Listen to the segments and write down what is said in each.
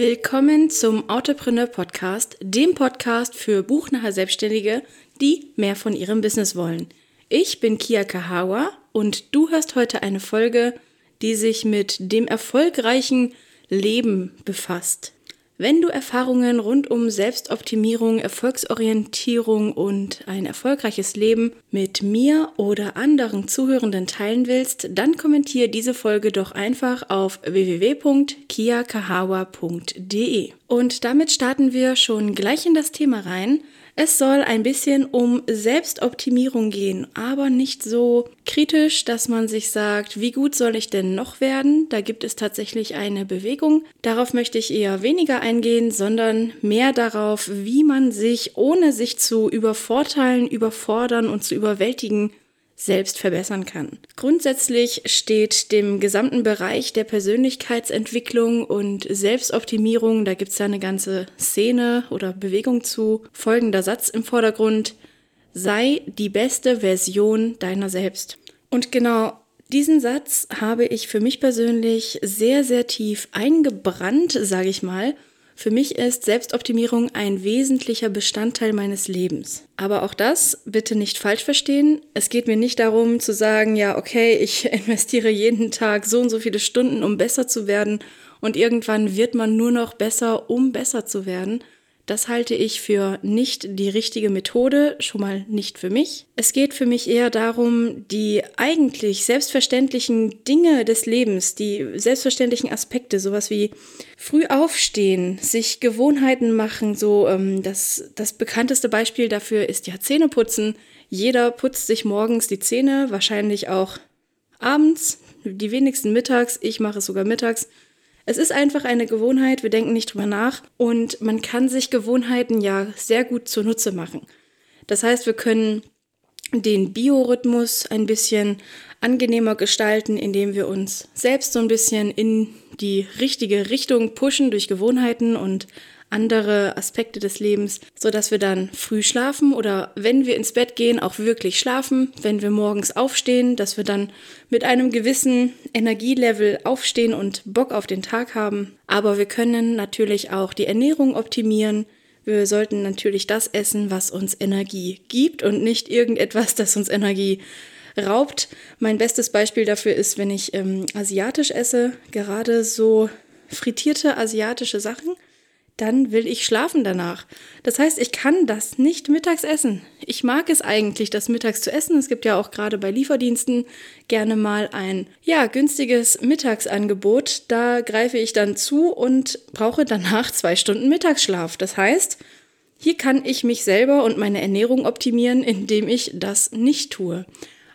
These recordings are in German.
Willkommen zum Entrepreneur Podcast, dem Podcast für buchnahe Selbstständige, die mehr von ihrem Business wollen. Ich bin Kia Kahawa und du hörst heute eine Folge, die sich mit dem erfolgreichen Leben befasst. Wenn du Erfahrungen rund um Selbstoptimierung, Erfolgsorientierung und ein erfolgreiches Leben mit mir oder anderen Zuhörenden teilen willst, dann kommentiere diese Folge doch einfach auf www.kiakahawa.de. Und damit starten wir schon gleich in das Thema rein. Es soll ein bisschen um Selbstoptimierung gehen, aber nicht so kritisch, dass man sich sagt, wie gut soll ich denn noch werden? Da gibt es tatsächlich eine Bewegung. Darauf möchte ich eher weniger eingehen, sondern mehr darauf, wie man sich, ohne sich zu übervorteilen, überfordern und zu überwältigen, selbst verbessern kann. Grundsätzlich steht dem gesamten Bereich der Persönlichkeitsentwicklung und Selbstoptimierung, da gibt es ja eine ganze Szene oder Bewegung zu, folgender Satz im Vordergrund, sei die beste Version deiner selbst. Und genau diesen Satz habe ich für mich persönlich sehr, sehr tief eingebrannt, sage ich mal, für mich ist Selbstoptimierung ein wesentlicher Bestandteil meines Lebens. Aber auch das bitte nicht falsch verstehen. Es geht mir nicht darum zu sagen, ja, okay, ich investiere jeden Tag so und so viele Stunden, um besser zu werden und irgendwann wird man nur noch besser, um besser zu werden, das halte ich für nicht die richtige Methode, schon mal nicht für mich. Es geht für mich eher darum, die eigentlich selbstverständlichen Dinge des Lebens, die selbstverständlichen Aspekte, sowas wie früh aufstehen, sich Gewohnheiten machen, so ähm, das, das bekannteste Beispiel dafür ist ja Zähneputzen. Jeder putzt sich morgens die Zähne, wahrscheinlich auch abends, die wenigsten mittags, ich mache es sogar mittags. Es ist einfach eine Gewohnheit, wir denken nicht drüber nach und man kann sich Gewohnheiten ja sehr gut zunutze machen. Das heißt, wir können den Biorhythmus ein bisschen angenehmer gestalten, indem wir uns selbst so ein bisschen in die richtige Richtung pushen durch Gewohnheiten und andere Aspekte des Lebens, so dass wir dann früh schlafen oder wenn wir ins Bett gehen, auch wirklich schlafen, wenn wir morgens aufstehen, dass wir dann mit einem gewissen Energielevel aufstehen und Bock auf den Tag haben. Aber wir können natürlich auch die Ernährung optimieren. Wir sollten natürlich das essen, was uns Energie gibt und nicht irgendetwas, das uns Energie raubt. Mein bestes Beispiel dafür ist, wenn ich ähm, asiatisch esse, gerade so frittierte asiatische Sachen dann will ich schlafen danach. Das heißt, ich kann das nicht mittags essen. Ich mag es eigentlich, das mittags zu essen. Es gibt ja auch gerade bei Lieferdiensten gerne mal ein, ja, günstiges Mittagsangebot. Da greife ich dann zu und brauche danach zwei Stunden Mittagsschlaf. Das heißt, hier kann ich mich selber und meine Ernährung optimieren, indem ich das nicht tue.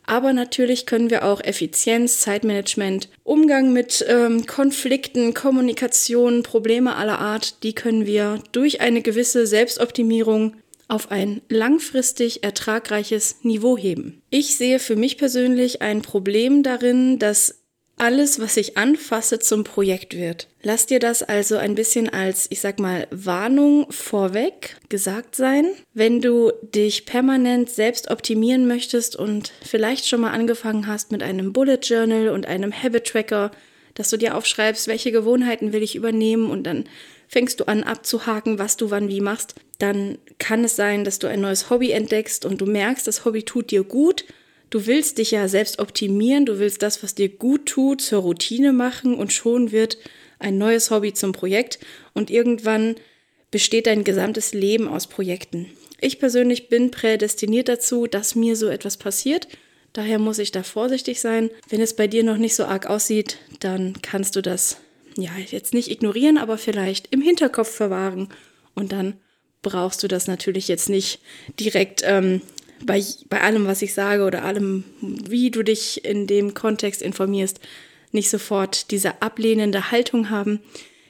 Aber natürlich können wir auch Effizienz, Zeitmanagement, Umgang mit ähm, Konflikten, Kommunikation, Probleme aller Art, die können wir durch eine gewisse Selbstoptimierung auf ein langfristig ertragreiches Niveau heben. Ich sehe für mich persönlich ein Problem darin, dass alles, was ich anfasse, zum Projekt wird. Lass dir das also ein bisschen als, ich sag mal, Warnung vorweg gesagt sein. Wenn du dich permanent selbst optimieren möchtest und vielleicht schon mal angefangen hast mit einem Bullet Journal und einem Habit Tracker, dass du dir aufschreibst, welche Gewohnheiten will ich übernehmen und dann fängst du an abzuhaken, was du wann wie machst, dann kann es sein, dass du ein neues Hobby entdeckst und du merkst, das Hobby tut dir gut Du willst dich ja selbst optimieren, du willst das, was dir gut tut, zur Routine machen und schon wird ein neues Hobby zum Projekt und irgendwann besteht dein gesamtes Leben aus Projekten. Ich persönlich bin prädestiniert dazu, dass mir so etwas passiert. Daher muss ich da vorsichtig sein. Wenn es bei dir noch nicht so arg aussieht, dann kannst du das ja jetzt nicht ignorieren, aber vielleicht im Hinterkopf verwahren und dann brauchst du das natürlich jetzt nicht direkt ähm, bei, bei allem, was ich sage oder allem, wie du dich in dem Kontext informierst, nicht sofort diese ablehnende Haltung haben.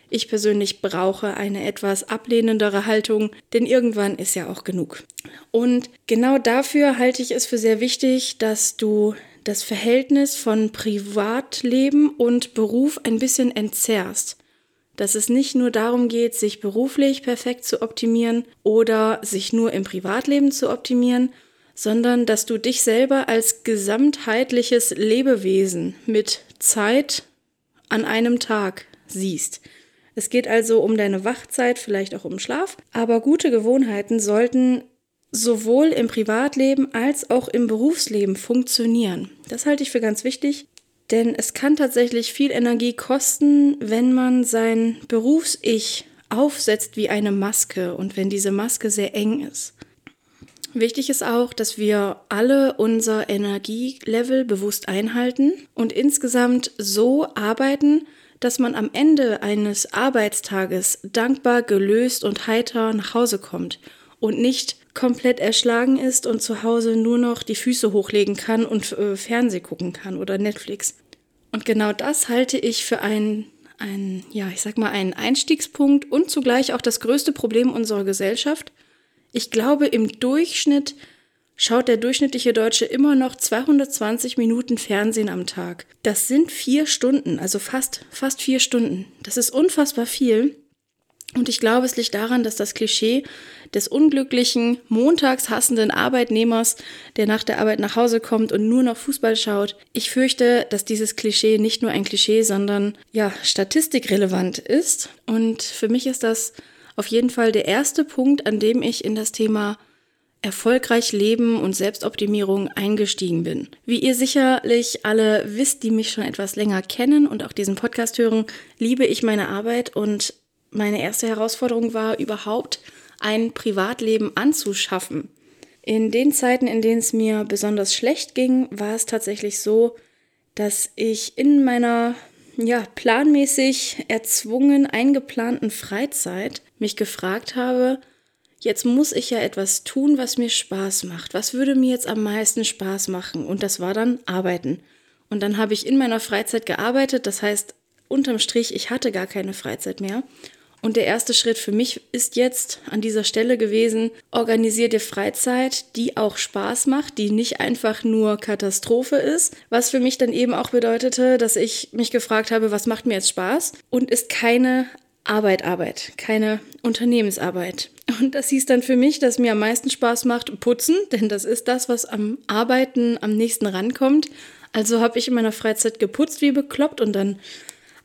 Ich persönlich brauche eine etwas ablehnendere Haltung, denn irgendwann ist ja auch genug. Und genau dafür halte ich es für sehr wichtig, dass du das Verhältnis von Privatleben und Beruf ein bisschen entzerrst. Dass es nicht nur darum geht, sich beruflich perfekt zu optimieren oder sich nur im Privatleben zu optimieren, sondern dass du dich selber als gesamtheitliches Lebewesen mit Zeit an einem Tag siehst. Es geht also um deine Wachzeit, vielleicht auch um Schlaf, aber gute Gewohnheiten sollten sowohl im Privatleben als auch im Berufsleben funktionieren. Das halte ich für ganz wichtig, denn es kann tatsächlich viel Energie kosten, wenn man sein Berufs-Ich aufsetzt wie eine Maske und wenn diese Maske sehr eng ist. Wichtig ist auch, dass wir alle unser Energielevel bewusst einhalten und insgesamt so arbeiten, dass man am Ende eines Arbeitstages dankbar, gelöst und heiter nach Hause kommt und nicht komplett erschlagen ist und zu Hause nur noch die Füße hochlegen kann und äh, Fernseh gucken kann oder Netflix. Und genau das halte ich für einen, einen, ja, ich sag mal, einen Einstiegspunkt und zugleich auch das größte Problem unserer Gesellschaft – ich glaube, im Durchschnitt schaut der durchschnittliche Deutsche immer noch 220 Minuten Fernsehen am Tag. Das sind vier Stunden, also fast, fast vier Stunden. Das ist unfassbar viel. Und ich glaube, es liegt daran, dass das Klischee des unglücklichen, montags hassenden Arbeitnehmers, der nach der Arbeit nach Hause kommt und nur noch Fußball schaut, ich fürchte, dass dieses Klischee nicht nur ein Klischee, sondern ja, statistikrelevant ist. Und für mich ist das auf jeden Fall der erste Punkt, an dem ich in das Thema erfolgreich leben und Selbstoptimierung eingestiegen bin. Wie ihr sicherlich alle wisst, die mich schon etwas länger kennen und auch diesen Podcast hören, liebe ich meine Arbeit und meine erste Herausforderung war überhaupt ein Privatleben anzuschaffen. In den Zeiten, in denen es mir besonders schlecht ging, war es tatsächlich so, dass ich in meiner ja, planmäßig erzwungen eingeplanten Freizeit mich gefragt habe, jetzt muss ich ja etwas tun, was mir Spaß macht. Was würde mir jetzt am meisten Spaß machen? Und das war dann Arbeiten. Und dann habe ich in meiner Freizeit gearbeitet, das heißt, unterm Strich, ich hatte gar keine Freizeit mehr. Und der erste Schritt für mich ist jetzt an dieser Stelle gewesen, organisier dir Freizeit, die auch Spaß macht, die nicht einfach nur Katastrophe ist. Was für mich dann eben auch bedeutete, dass ich mich gefragt habe, was macht mir jetzt Spaß? Und ist keine Arbeit, Arbeit, keine Unternehmensarbeit. Und das hieß dann für mich, dass mir am meisten Spaß macht, putzen, denn das ist das, was am Arbeiten am nächsten rankommt. Also habe ich in meiner Freizeit geputzt wie bekloppt und dann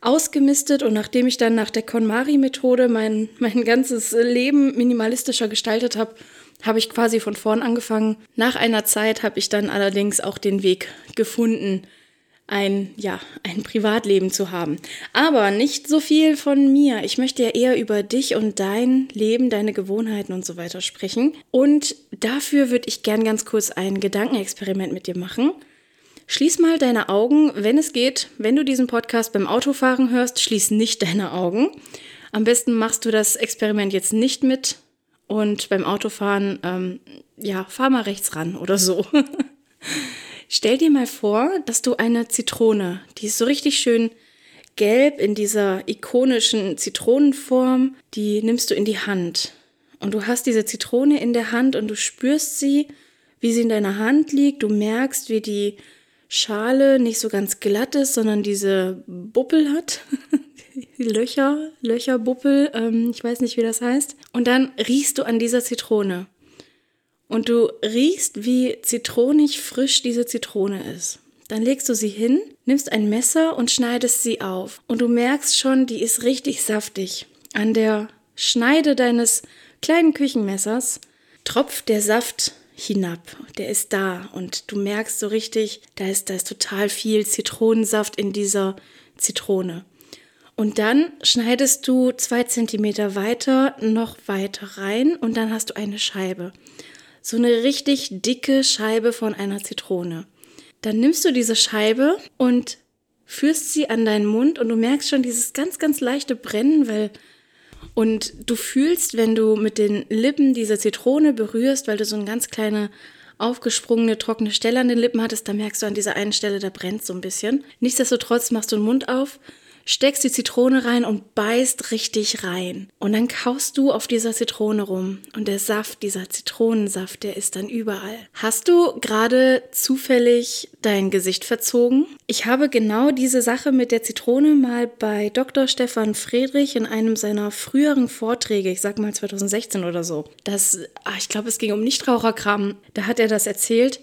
ausgemistet und nachdem ich dann nach der KonMari-Methode mein, mein ganzes Leben minimalistischer gestaltet habe, habe ich quasi von vorn angefangen. Nach einer Zeit habe ich dann allerdings auch den Weg gefunden, ein, ja, ein Privatleben zu haben. Aber nicht so viel von mir. Ich möchte ja eher über dich und dein Leben, deine Gewohnheiten und so weiter sprechen. Und dafür würde ich gern ganz kurz ein Gedankenexperiment mit dir machen. Schließ mal deine Augen, wenn es geht. Wenn du diesen Podcast beim Autofahren hörst, schließ nicht deine Augen. Am besten machst du das Experiment jetzt nicht mit und beim Autofahren, ähm, ja, fahr mal rechts ran oder so. Stell dir mal vor, dass du eine Zitrone, die ist so richtig schön gelb in dieser ikonischen Zitronenform, die nimmst du in die Hand. Und du hast diese Zitrone in der Hand und du spürst sie, wie sie in deiner Hand liegt. Du merkst, wie die Schale nicht so ganz glatt ist, sondern diese Buppel hat. Löcher, Löcherbuppel, ähm, ich weiß nicht, wie das heißt. Und dann riechst du an dieser Zitrone und du riechst, wie zitronig frisch diese Zitrone ist. Dann legst du sie hin, nimmst ein Messer und schneidest sie auf. Und du merkst schon, die ist richtig saftig. An der Schneide deines kleinen Küchenmessers tropft der Saft hinab. Der ist da und du merkst so richtig, da ist, da ist total viel Zitronensaft in dieser Zitrone. Und dann schneidest du zwei Zentimeter weiter noch weiter rein und dann hast du eine Scheibe so eine richtig dicke Scheibe von einer Zitrone. Dann nimmst du diese Scheibe und führst sie an deinen Mund und du merkst schon dieses ganz, ganz leichte Brennen, weil und du fühlst, wenn du mit den Lippen diese Zitrone berührst, weil du so eine ganz kleine aufgesprungene, trockene Stelle an den Lippen hattest, da merkst du an dieser einen Stelle, da brennt so ein bisschen. Nichtsdestotrotz machst du den Mund auf steckst die Zitrone rein und beißt richtig rein. Und dann kaust du auf dieser Zitrone rum. Und der Saft, dieser Zitronensaft, der ist dann überall. Hast du gerade zufällig dein Gesicht verzogen? Ich habe genau diese Sache mit der Zitrone mal bei Dr. Stefan Friedrich in einem seiner früheren Vorträge, ich sag mal 2016 oder so. Das, ach, ich glaube, es ging um Nichtraucherkram. Da hat er das erzählt.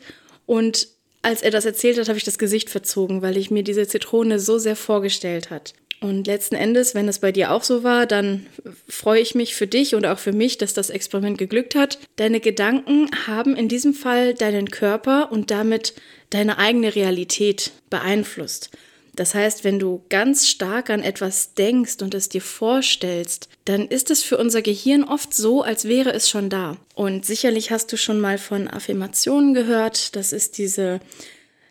Und als er das erzählt hat, habe ich das Gesicht verzogen, weil ich mir diese Zitrone so sehr vorgestellt hat. Und letzten Endes, wenn es bei dir auch so war, dann freue ich mich für dich und auch für mich, dass das Experiment geglückt hat. Deine Gedanken haben in diesem Fall deinen Körper und damit deine eigene Realität beeinflusst. Das heißt, wenn du ganz stark an etwas denkst und es dir vorstellst, dann ist es für unser Gehirn oft so, als wäre es schon da. Und sicherlich hast du schon mal von Affirmationen gehört. Das ist diese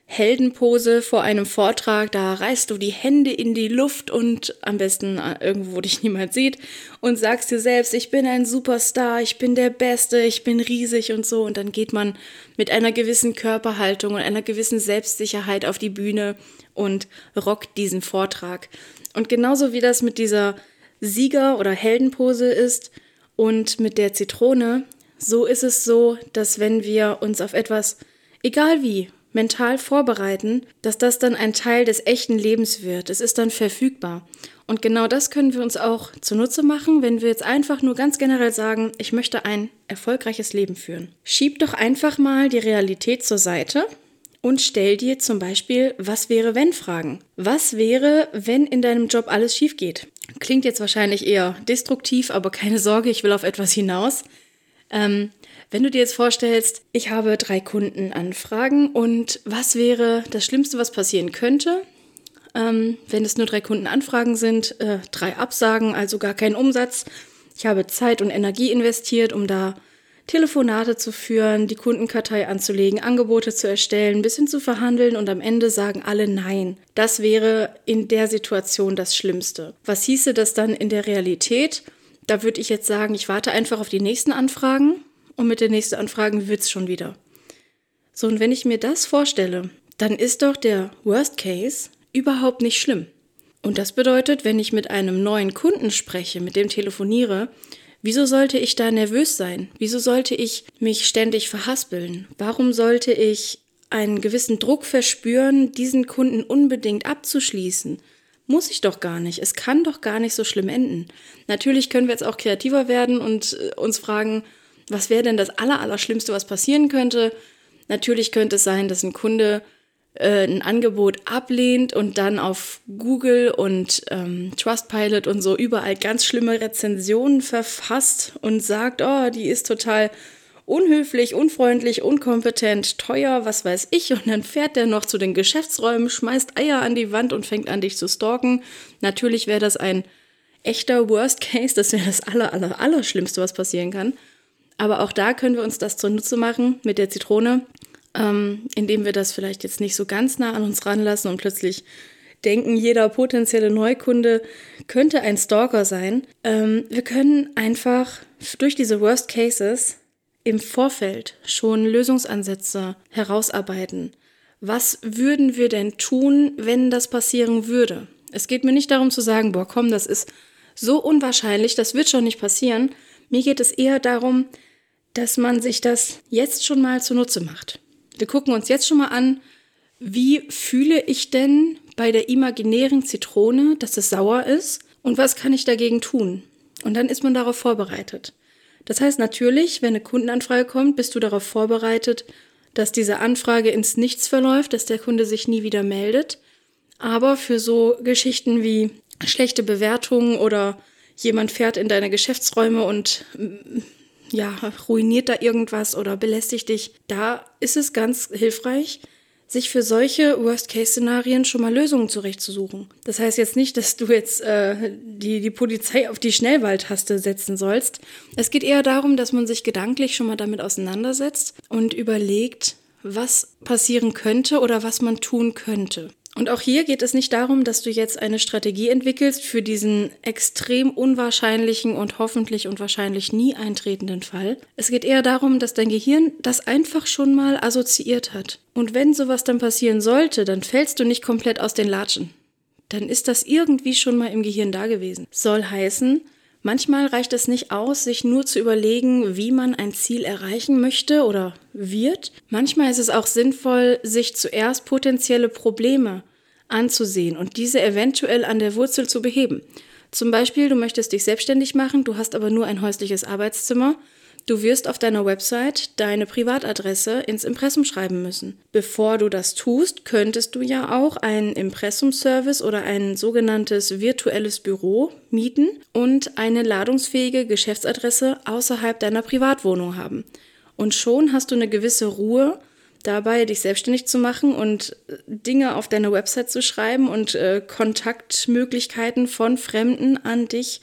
Heldenpose vor einem Vortrag, da reißt du die Hände in die Luft und am besten äh, irgendwo, wo dich niemand sieht und sagst dir selbst, ich bin ein Superstar, ich bin der Beste, ich bin riesig und so. Und dann geht man mit einer gewissen Körperhaltung und einer gewissen Selbstsicherheit auf die Bühne und rockt diesen Vortrag. Und genauso wie das mit dieser Sieger- oder Heldenpose ist und mit der Zitrone, so ist es so, dass wenn wir uns auf etwas, egal wie, mental vorbereiten, dass das dann ein Teil des echten Lebens wird. Es ist dann verfügbar. Und genau das können wir uns auch zunutze machen, wenn wir jetzt einfach nur ganz generell sagen, ich möchte ein erfolgreiches Leben führen. Schieb doch einfach mal die Realität zur Seite und stell dir zum Beispiel, was wäre wenn Fragen. Was wäre, wenn in deinem Job alles schief geht? Klingt jetzt wahrscheinlich eher destruktiv, aber keine Sorge, ich will auf etwas hinaus. Ähm, wenn du dir jetzt vorstellst, ich habe drei Kundenanfragen und was wäre das Schlimmste, was passieren könnte, ähm, wenn es nur drei Kundenanfragen sind, äh, drei Absagen, also gar keinen Umsatz. Ich habe Zeit und Energie investiert, um da Telefonate zu führen, die Kundenkartei anzulegen, Angebote zu erstellen, ein bisschen zu verhandeln und am Ende sagen alle Nein. Das wäre in der Situation das Schlimmste. Was hieße das dann in der Realität? Da würde ich jetzt sagen, ich warte einfach auf die nächsten Anfragen und mit der nächsten Anfrage wird's schon wieder. So, und wenn ich mir das vorstelle, dann ist doch der Worst Case überhaupt nicht schlimm. Und das bedeutet, wenn ich mit einem neuen Kunden spreche, mit dem telefoniere, wieso sollte ich da nervös sein? Wieso sollte ich mich ständig verhaspeln? Warum sollte ich einen gewissen Druck verspüren, diesen Kunden unbedingt abzuschließen? Muss ich doch gar nicht. Es kann doch gar nicht so schlimm enden. Natürlich können wir jetzt auch kreativer werden und äh, uns fragen, was wäre denn das Allerallerschlimmste, was passieren könnte? Natürlich könnte es sein, dass ein Kunde äh, ein Angebot ablehnt und dann auf Google und ähm, Trustpilot und so überall ganz schlimme Rezensionen verfasst und sagt, oh, die ist total unhöflich, unfreundlich, unkompetent, teuer, was weiß ich. Und dann fährt der noch zu den Geschäftsräumen, schmeißt Eier an die Wand und fängt an, dich zu stalken. Natürlich wäre das ein echter Worst Case, das wäre das aller, aller, aller Schlimmste, was passieren kann. Aber auch da können wir uns das zunutze machen mit der Zitrone, ähm, indem wir das vielleicht jetzt nicht so ganz nah an uns ranlassen und plötzlich denken, jeder potenzielle Neukunde könnte ein Stalker sein. Ähm, wir können einfach durch diese Worst Cases im Vorfeld schon Lösungsansätze herausarbeiten. Was würden wir denn tun, wenn das passieren würde? Es geht mir nicht darum zu sagen, boah, komm, das ist so unwahrscheinlich, das wird schon nicht passieren. Mir geht es eher darum, dass man sich das jetzt schon mal zunutze macht. Wir gucken uns jetzt schon mal an, wie fühle ich denn bei der imaginären Zitrone, dass es sauer ist und was kann ich dagegen tun? Und dann ist man darauf vorbereitet. Das heißt natürlich, wenn eine Kundenanfrage kommt, bist du darauf vorbereitet, dass diese Anfrage ins Nichts verläuft, dass der Kunde sich nie wieder meldet. Aber für so Geschichten wie schlechte Bewertungen oder jemand fährt in deine Geschäftsräume und ja, ruiniert da irgendwas oder belästigt dich, da ist es ganz hilfreich, sich für solche Worst-Case-Szenarien schon mal Lösungen zurechtzusuchen. Das heißt jetzt nicht, dass du jetzt äh, die, die Polizei auf die Schnellwaldtaste setzen sollst. Es geht eher darum, dass man sich gedanklich schon mal damit auseinandersetzt und überlegt, was passieren könnte oder was man tun könnte. Und auch hier geht es nicht darum, dass du jetzt eine Strategie entwickelst für diesen extrem unwahrscheinlichen und hoffentlich und wahrscheinlich nie eintretenden Fall. Es geht eher darum, dass dein Gehirn das einfach schon mal assoziiert hat. Und wenn sowas dann passieren sollte, dann fällst du nicht komplett aus den Latschen. Dann ist das irgendwie schon mal im Gehirn da gewesen. Soll heißen, Manchmal reicht es nicht aus, sich nur zu überlegen, wie man ein Ziel erreichen möchte oder wird. Manchmal ist es auch sinnvoll, sich zuerst potenzielle Probleme anzusehen und diese eventuell an der Wurzel zu beheben. Zum Beispiel, du möchtest dich selbstständig machen, du hast aber nur ein häusliches Arbeitszimmer, Du wirst auf deiner Website deine Privatadresse ins Impressum schreiben müssen. Bevor du das tust, könntest du ja auch einen Impressumservice oder ein sogenanntes virtuelles Büro mieten und eine ladungsfähige Geschäftsadresse außerhalb deiner Privatwohnung haben. Und schon hast du eine gewisse Ruhe dabei, dich selbstständig zu machen und Dinge auf deine Website zu schreiben und äh, Kontaktmöglichkeiten von Fremden an dich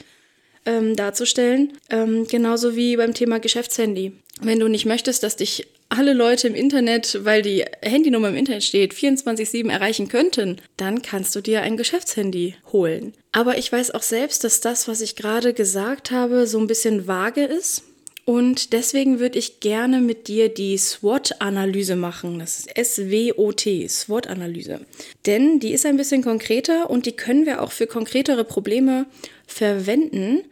ähm, darzustellen. Ähm, genauso wie beim Thema Geschäftshandy. Wenn du nicht möchtest, dass dich alle Leute im Internet, weil die Handynummer im Internet steht, 24-7 erreichen könnten, dann kannst du dir ein Geschäftshandy holen. Aber ich weiß auch selbst, dass das, was ich gerade gesagt habe, so ein bisschen vage ist. Und deswegen würde ich gerne mit dir die SWOT-Analyse machen. Das ist S-W-O-T, SWOT-Analyse. Denn die ist ein bisschen konkreter und die können wir auch für konkretere Probleme verwenden.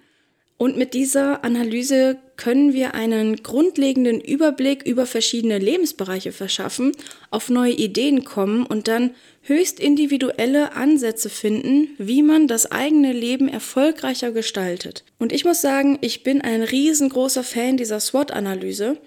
Und mit dieser Analyse können wir einen grundlegenden Überblick über verschiedene Lebensbereiche verschaffen, auf neue Ideen kommen und dann höchst individuelle Ansätze finden, wie man das eigene Leben erfolgreicher gestaltet. Und ich muss sagen, ich bin ein riesengroßer Fan dieser SWOT-Analyse.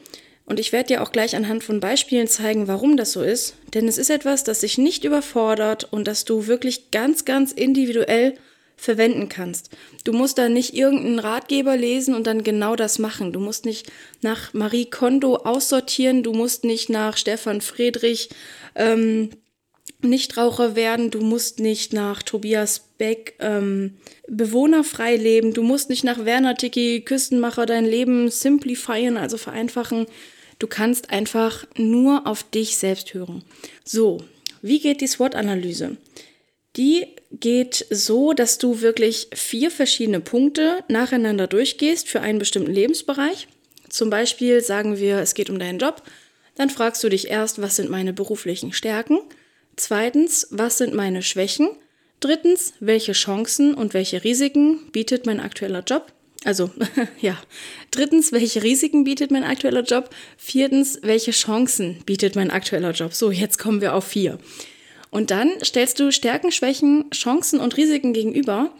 Und ich werde dir auch gleich anhand von Beispielen zeigen, warum das so ist. Denn es ist etwas, das sich nicht überfordert und das du wirklich ganz, ganz individuell verwenden kannst. Du musst da nicht irgendeinen Ratgeber lesen und dann genau das machen. Du musst nicht nach Marie Kondo aussortieren, du musst nicht nach Stefan Friedrich ähm, Nichtraucher werden, du musst nicht nach Tobias Beck ähm, bewohnerfrei leben, du musst nicht nach Werner Tiki Küstenmacher dein Leben simplifieren, also vereinfachen. Du kannst einfach nur auf dich selbst hören. So, wie geht die SWOT-Analyse? Die geht so, dass du wirklich vier verschiedene Punkte nacheinander durchgehst für einen bestimmten Lebensbereich. Zum Beispiel sagen wir, es geht um deinen Job. Dann fragst du dich erst, was sind meine beruflichen Stärken? Zweitens, was sind meine Schwächen? Drittens, welche Chancen und welche Risiken bietet mein aktueller Job? Also, ja. Drittens, welche Risiken bietet mein aktueller Job? Viertens, welche Chancen bietet mein aktueller Job? So, jetzt kommen wir auf vier. Und dann stellst du Stärken, Schwächen, Chancen und Risiken gegenüber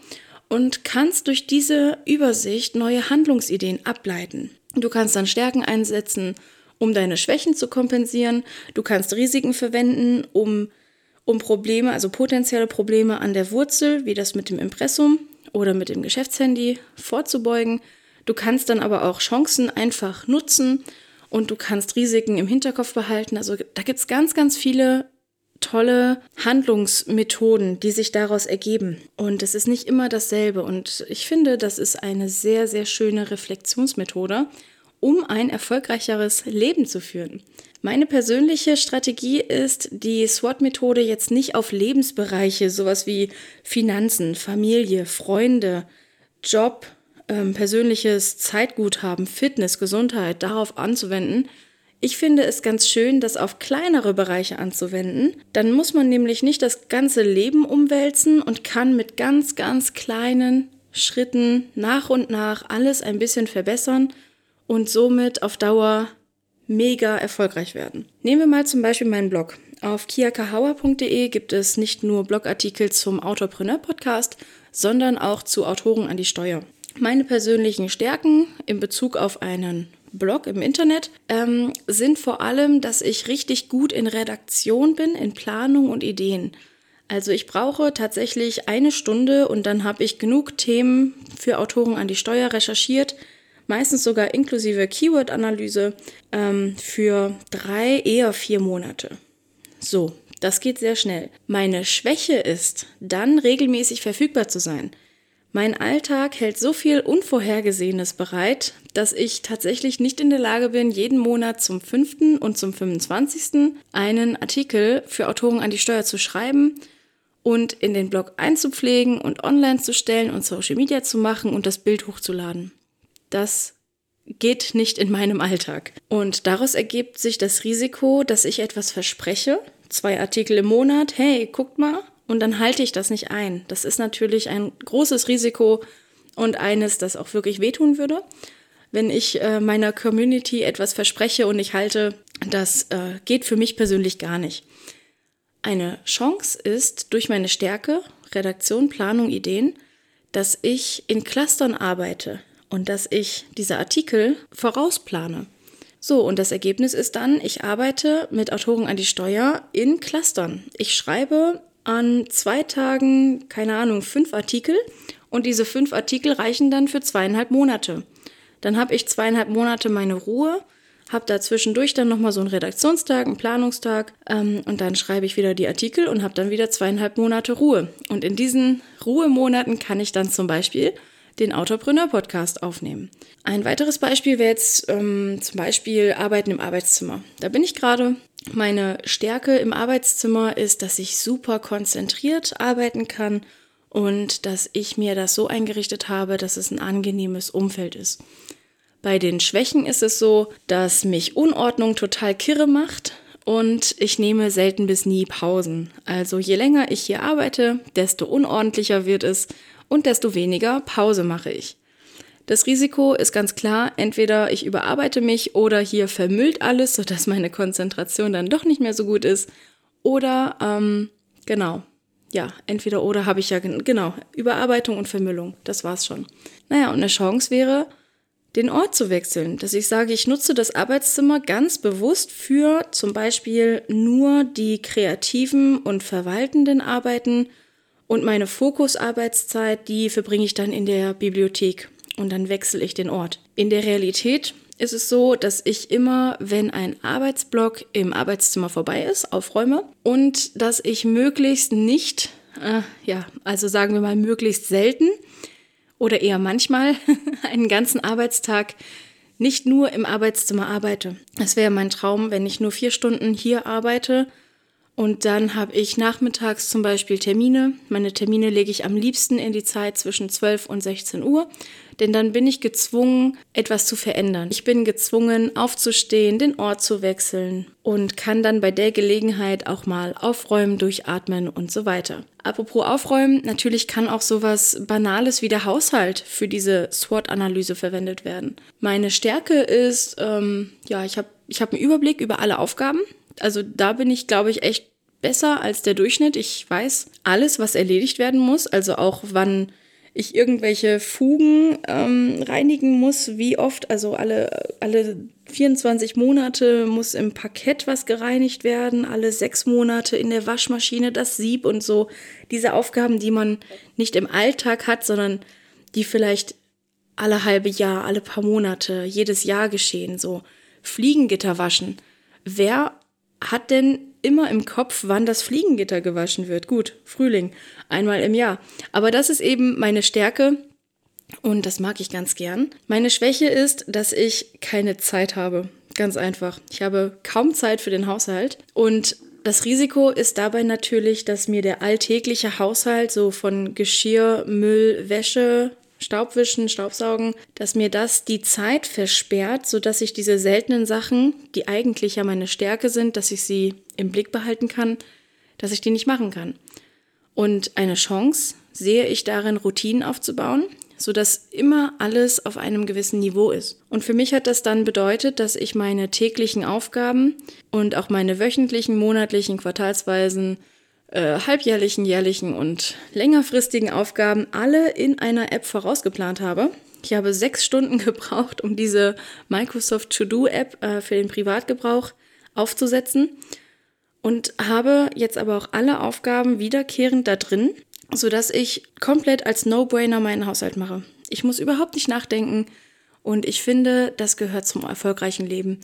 und kannst durch diese Übersicht neue Handlungsideen ableiten. Du kannst dann Stärken einsetzen, um deine Schwächen zu kompensieren. Du kannst Risiken verwenden, um, um Probleme, also potenzielle Probleme an der Wurzel, wie das mit dem Impressum oder mit dem Geschäftshandy, vorzubeugen. Du kannst dann aber auch Chancen einfach nutzen und du kannst Risiken im Hinterkopf behalten. Also da gibt es ganz, ganz viele tolle Handlungsmethoden, die sich daraus ergeben. Und es ist nicht immer dasselbe. Und ich finde, das ist eine sehr, sehr schöne Reflexionsmethode, um ein erfolgreicheres Leben zu führen. Meine persönliche Strategie ist, die SWOT-Methode jetzt nicht auf Lebensbereiche, sowas wie Finanzen, Familie, Freunde, Job, ähm, persönliches Zeitguthaben, Fitness, Gesundheit, darauf anzuwenden, ich finde es ganz schön, das auf kleinere Bereiche anzuwenden. Dann muss man nämlich nicht das ganze Leben umwälzen und kann mit ganz, ganz kleinen Schritten nach und nach alles ein bisschen verbessern und somit auf Dauer mega erfolgreich werden. Nehmen wir mal zum Beispiel meinen Blog. Auf kiakahauer.de gibt es nicht nur Blogartikel zum Autopreneur Podcast, sondern auch zu Autoren an die Steuer. Meine persönlichen Stärken in Bezug auf einen Blog im Internet ähm, sind vor allem, dass ich richtig gut in Redaktion bin, in Planung und Ideen. Also ich brauche tatsächlich eine Stunde und dann habe ich genug Themen für Autoren an die Steuer recherchiert, meistens sogar inklusive Keyword-Analyse ähm, für drei, eher vier Monate. So, das geht sehr schnell. Meine Schwäche ist, dann regelmäßig verfügbar zu sein. Mein Alltag hält so viel Unvorhergesehenes bereit, dass ich tatsächlich nicht in der Lage bin, jeden Monat zum 5. und zum 25. einen Artikel für Autoren an die Steuer zu schreiben und in den Blog einzupflegen und online zu stellen und Social Media zu machen und das Bild hochzuladen. Das geht nicht in meinem Alltag. Und daraus ergibt sich das Risiko, dass ich etwas verspreche, zwei Artikel im Monat, hey, guckt mal, und dann halte ich das nicht ein. Das ist natürlich ein großes Risiko und eines, das auch wirklich wehtun würde. Wenn ich äh, meiner Community etwas verspreche und ich halte, das äh, geht für mich persönlich gar nicht. Eine Chance ist durch meine Stärke, Redaktion, Planung, Ideen, dass ich in Clustern arbeite. und dass ich diese Artikel vorausplane. So, und das Ergebnis ist dann, ich arbeite mit Autoren an die Steuer in Clustern. Ich schreibe an zwei Tagen, keine Ahnung, fünf Artikel und diese fünf Artikel reichen dann für zweieinhalb Monate. Dann habe ich zweieinhalb Monate meine Ruhe, habe da zwischendurch dann nochmal so einen Redaktionstag, einen Planungstag ähm, und dann schreibe ich wieder die Artikel und habe dann wieder zweieinhalb Monate Ruhe. Und in diesen Ruhemonaten kann ich dann zum Beispiel den Autopreneur-Podcast aufnehmen. Ein weiteres Beispiel wäre jetzt ähm, zum Beispiel Arbeiten im Arbeitszimmer. Da bin ich gerade. Meine Stärke im Arbeitszimmer ist, dass ich super konzentriert arbeiten kann und dass ich mir das so eingerichtet habe, dass es ein angenehmes Umfeld ist. Bei den Schwächen ist es so, dass mich Unordnung total kirre macht und ich nehme selten bis nie Pausen. Also je länger ich hier arbeite, desto unordentlicher wird es und desto weniger Pause mache ich. Das Risiko ist ganz klar, entweder ich überarbeite mich oder hier vermüllt alles, sodass meine Konzentration dann doch nicht mehr so gut ist. Oder, ähm, genau, ja, entweder oder habe ich ja, genau, Überarbeitung und Vermüllung, das war's schon. Naja, und eine Chance wäre, den Ort zu wechseln, dass ich sage, ich nutze das Arbeitszimmer ganz bewusst für zum Beispiel nur die kreativen und verwaltenden Arbeiten und meine Fokusarbeitszeit, die verbringe ich dann in der Bibliothek und dann wechsle ich den Ort. In der Realität ist es so, dass ich immer, wenn ein Arbeitsblock im Arbeitszimmer vorbei ist, aufräume und dass ich möglichst nicht, äh, ja, also sagen wir mal möglichst selten oder eher manchmal einen ganzen Arbeitstag nicht nur im Arbeitszimmer arbeite. Es wäre mein Traum, wenn ich nur vier Stunden hier arbeite und dann habe ich nachmittags zum Beispiel Termine. Meine Termine lege ich am liebsten in die Zeit zwischen 12 und 16 Uhr, denn dann bin ich gezwungen, etwas zu verändern. Ich bin gezwungen, aufzustehen, den Ort zu wechseln und kann dann bei der Gelegenheit auch mal aufräumen, durchatmen und so weiter. Apropos aufräumen, natürlich kann auch sowas Banales wie der Haushalt für diese SWOT-Analyse verwendet werden. Meine Stärke ist, ähm, ja, ich habe ich hab einen Überblick über alle Aufgaben also da bin ich, glaube ich, echt besser als der Durchschnitt. Ich weiß alles, was erledigt werden muss, also auch wann ich irgendwelche Fugen ähm, reinigen muss, wie oft, also alle, alle 24 Monate muss im Parkett was gereinigt werden, alle sechs Monate in der Waschmaschine das Sieb und so. Diese Aufgaben, die man nicht im Alltag hat, sondern die vielleicht alle halbe Jahr, alle paar Monate, jedes Jahr geschehen, so Fliegengitter waschen. Wer hat denn immer im Kopf, wann das Fliegengitter gewaschen wird. Gut, Frühling, einmal im Jahr. Aber das ist eben meine Stärke und das mag ich ganz gern. Meine Schwäche ist, dass ich keine Zeit habe. Ganz einfach. Ich habe kaum Zeit für den Haushalt und das Risiko ist dabei natürlich, dass mir der alltägliche Haushalt so von Geschirr, Müll, Wäsche, Staubwischen, Staubsaugen, dass mir das die Zeit versperrt, sodass ich diese seltenen Sachen, die eigentlich ja meine Stärke sind, dass ich sie im Blick behalten kann, dass ich die nicht machen kann. Und eine Chance sehe ich darin, Routinen aufzubauen, sodass immer alles auf einem gewissen Niveau ist. Und für mich hat das dann bedeutet, dass ich meine täglichen Aufgaben und auch meine wöchentlichen, monatlichen, quartalsweisen äh, halbjährlichen, jährlichen und längerfristigen Aufgaben alle in einer App vorausgeplant habe. Ich habe sechs Stunden gebraucht, um diese Microsoft To-Do-App äh, für den Privatgebrauch aufzusetzen und habe jetzt aber auch alle Aufgaben wiederkehrend da drin, sodass ich komplett als No-Brainer meinen Haushalt mache. Ich muss überhaupt nicht nachdenken und ich finde, das gehört zum erfolgreichen Leben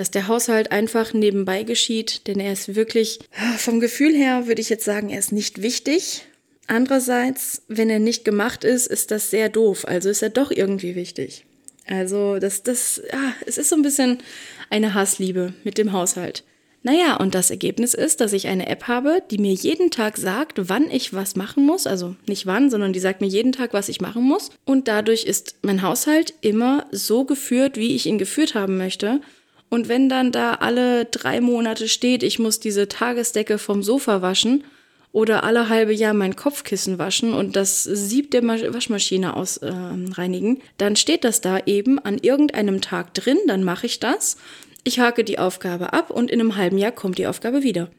dass der Haushalt einfach nebenbei geschieht, denn er ist wirklich, vom Gefühl her würde ich jetzt sagen, er ist nicht wichtig. Andererseits, wenn er nicht gemacht ist, ist das sehr doof, also ist er doch irgendwie wichtig. Also das, das, ja, es ist so ein bisschen eine Hassliebe mit dem Haushalt. Naja, und das Ergebnis ist, dass ich eine App habe, die mir jeden Tag sagt, wann ich was machen muss. Also nicht wann, sondern die sagt mir jeden Tag, was ich machen muss. Und dadurch ist mein Haushalt immer so geführt, wie ich ihn geführt haben möchte. Und wenn dann da alle drei Monate steht, ich muss diese Tagesdecke vom Sofa waschen oder alle halbe Jahr mein Kopfkissen waschen und das Sieb der Waschmaschine ausreinigen, äh, dann steht das da eben an irgendeinem Tag drin, dann mache ich das. Ich hake die Aufgabe ab und in einem halben Jahr kommt die Aufgabe wieder.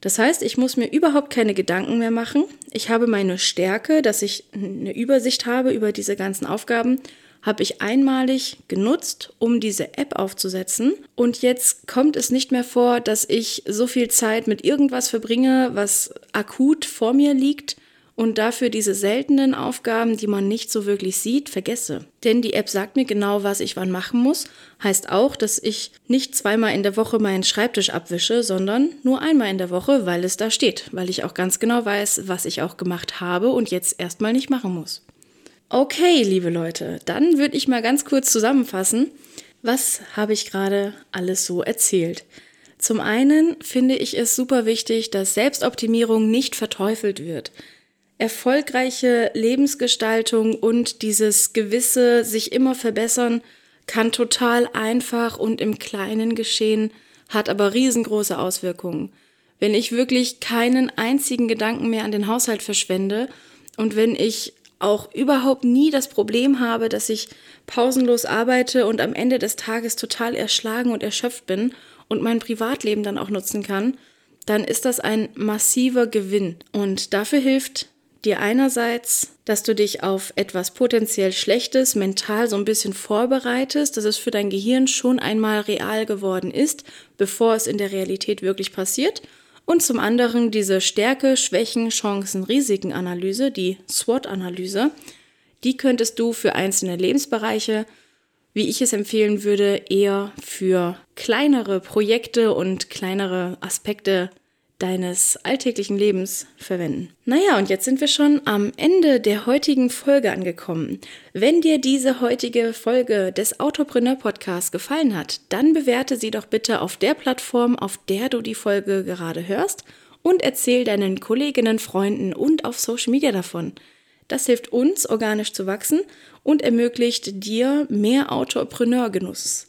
Das heißt, ich muss mir überhaupt keine Gedanken mehr machen. Ich habe meine Stärke, dass ich eine Übersicht habe über diese ganzen Aufgaben, habe ich einmalig genutzt, um diese App aufzusetzen. Und jetzt kommt es nicht mehr vor, dass ich so viel Zeit mit irgendwas verbringe, was akut vor mir liegt und dafür diese seltenen Aufgaben, die man nicht so wirklich sieht, vergesse. Denn die App sagt mir genau, was ich wann machen muss. Heißt auch, dass ich nicht zweimal in der Woche meinen Schreibtisch abwische, sondern nur einmal in der Woche, weil es da steht, weil ich auch ganz genau weiß, was ich auch gemacht habe und jetzt erstmal nicht machen muss. Okay, liebe Leute, dann würde ich mal ganz kurz zusammenfassen, was habe ich gerade alles so erzählt. Zum einen finde ich es super wichtig, dass Selbstoptimierung nicht verteufelt wird erfolgreiche Lebensgestaltung und dieses gewisse sich immer verbessern kann total einfach und im Kleinen geschehen, hat aber riesengroße Auswirkungen. Wenn ich wirklich keinen einzigen Gedanken mehr an den Haushalt verschwende und wenn ich auch überhaupt nie das Problem habe, dass ich pausenlos arbeite und am Ende des Tages total erschlagen und erschöpft bin und mein Privatleben dann auch nutzen kann, dann ist das ein massiver Gewinn. Und dafür hilft dir einerseits, dass du dich auf etwas potenziell Schlechtes mental so ein bisschen vorbereitest, dass es für dein Gehirn schon einmal real geworden ist, bevor es in der Realität wirklich passiert. Und zum anderen diese Stärke, Schwächen, Chancen, Risiken-Analyse, die SWOT-Analyse, die könntest du für einzelne Lebensbereiche, wie ich es empfehlen würde, eher für kleinere Projekte und kleinere Aspekte deines alltäglichen Lebens verwenden. Naja, und jetzt sind wir schon am Ende der heutigen Folge angekommen. Wenn dir diese heutige Folge des Autopreneur Podcasts gefallen hat, dann bewerte sie doch bitte auf der Plattform, auf der du die Folge gerade hörst und erzähl deinen Kolleginnen, Freunden und auf Social Media davon. Das hilft uns, organisch zu wachsen und ermöglicht dir mehr Autopreneur-Genuss.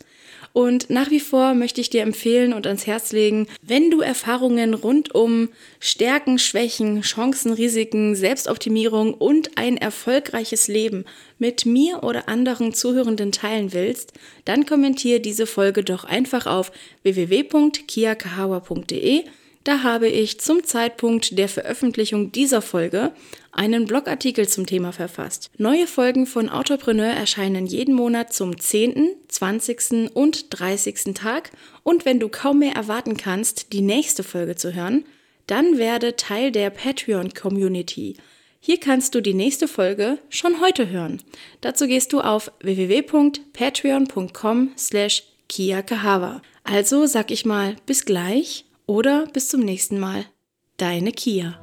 Und nach wie vor möchte ich dir empfehlen und ans Herz legen, wenn du Erfahrungen rund um Stärken, Schwächen, Chancen, Risiken, Selbstoptimierung und ein erfolgreiches Leben mit mir oder anderen Zuhörenden teilen willst, dann kommentiere diese Folge doch einfach auf www.kiakahawa.de da habe ich zum Zeitpunkt der Veröffentlichung dieser Folge einen Blogartikel zum Thema verfasst. Neue Folgen von Autopreneur erscheinen jeden Monat zum 10., 20. und 30. Tag und wenn du kaum mehr erwarten kannst, die nächste Folge zu hören, dann werde Teil der Patreon Community. Hier kannst du die nächste Folge schon heute hören. Dazu gehst du auf www.patreon.com slash kiakahawa. Also sag ich mal bis gleich oder bis zum nächsten Mal. Deine Kia.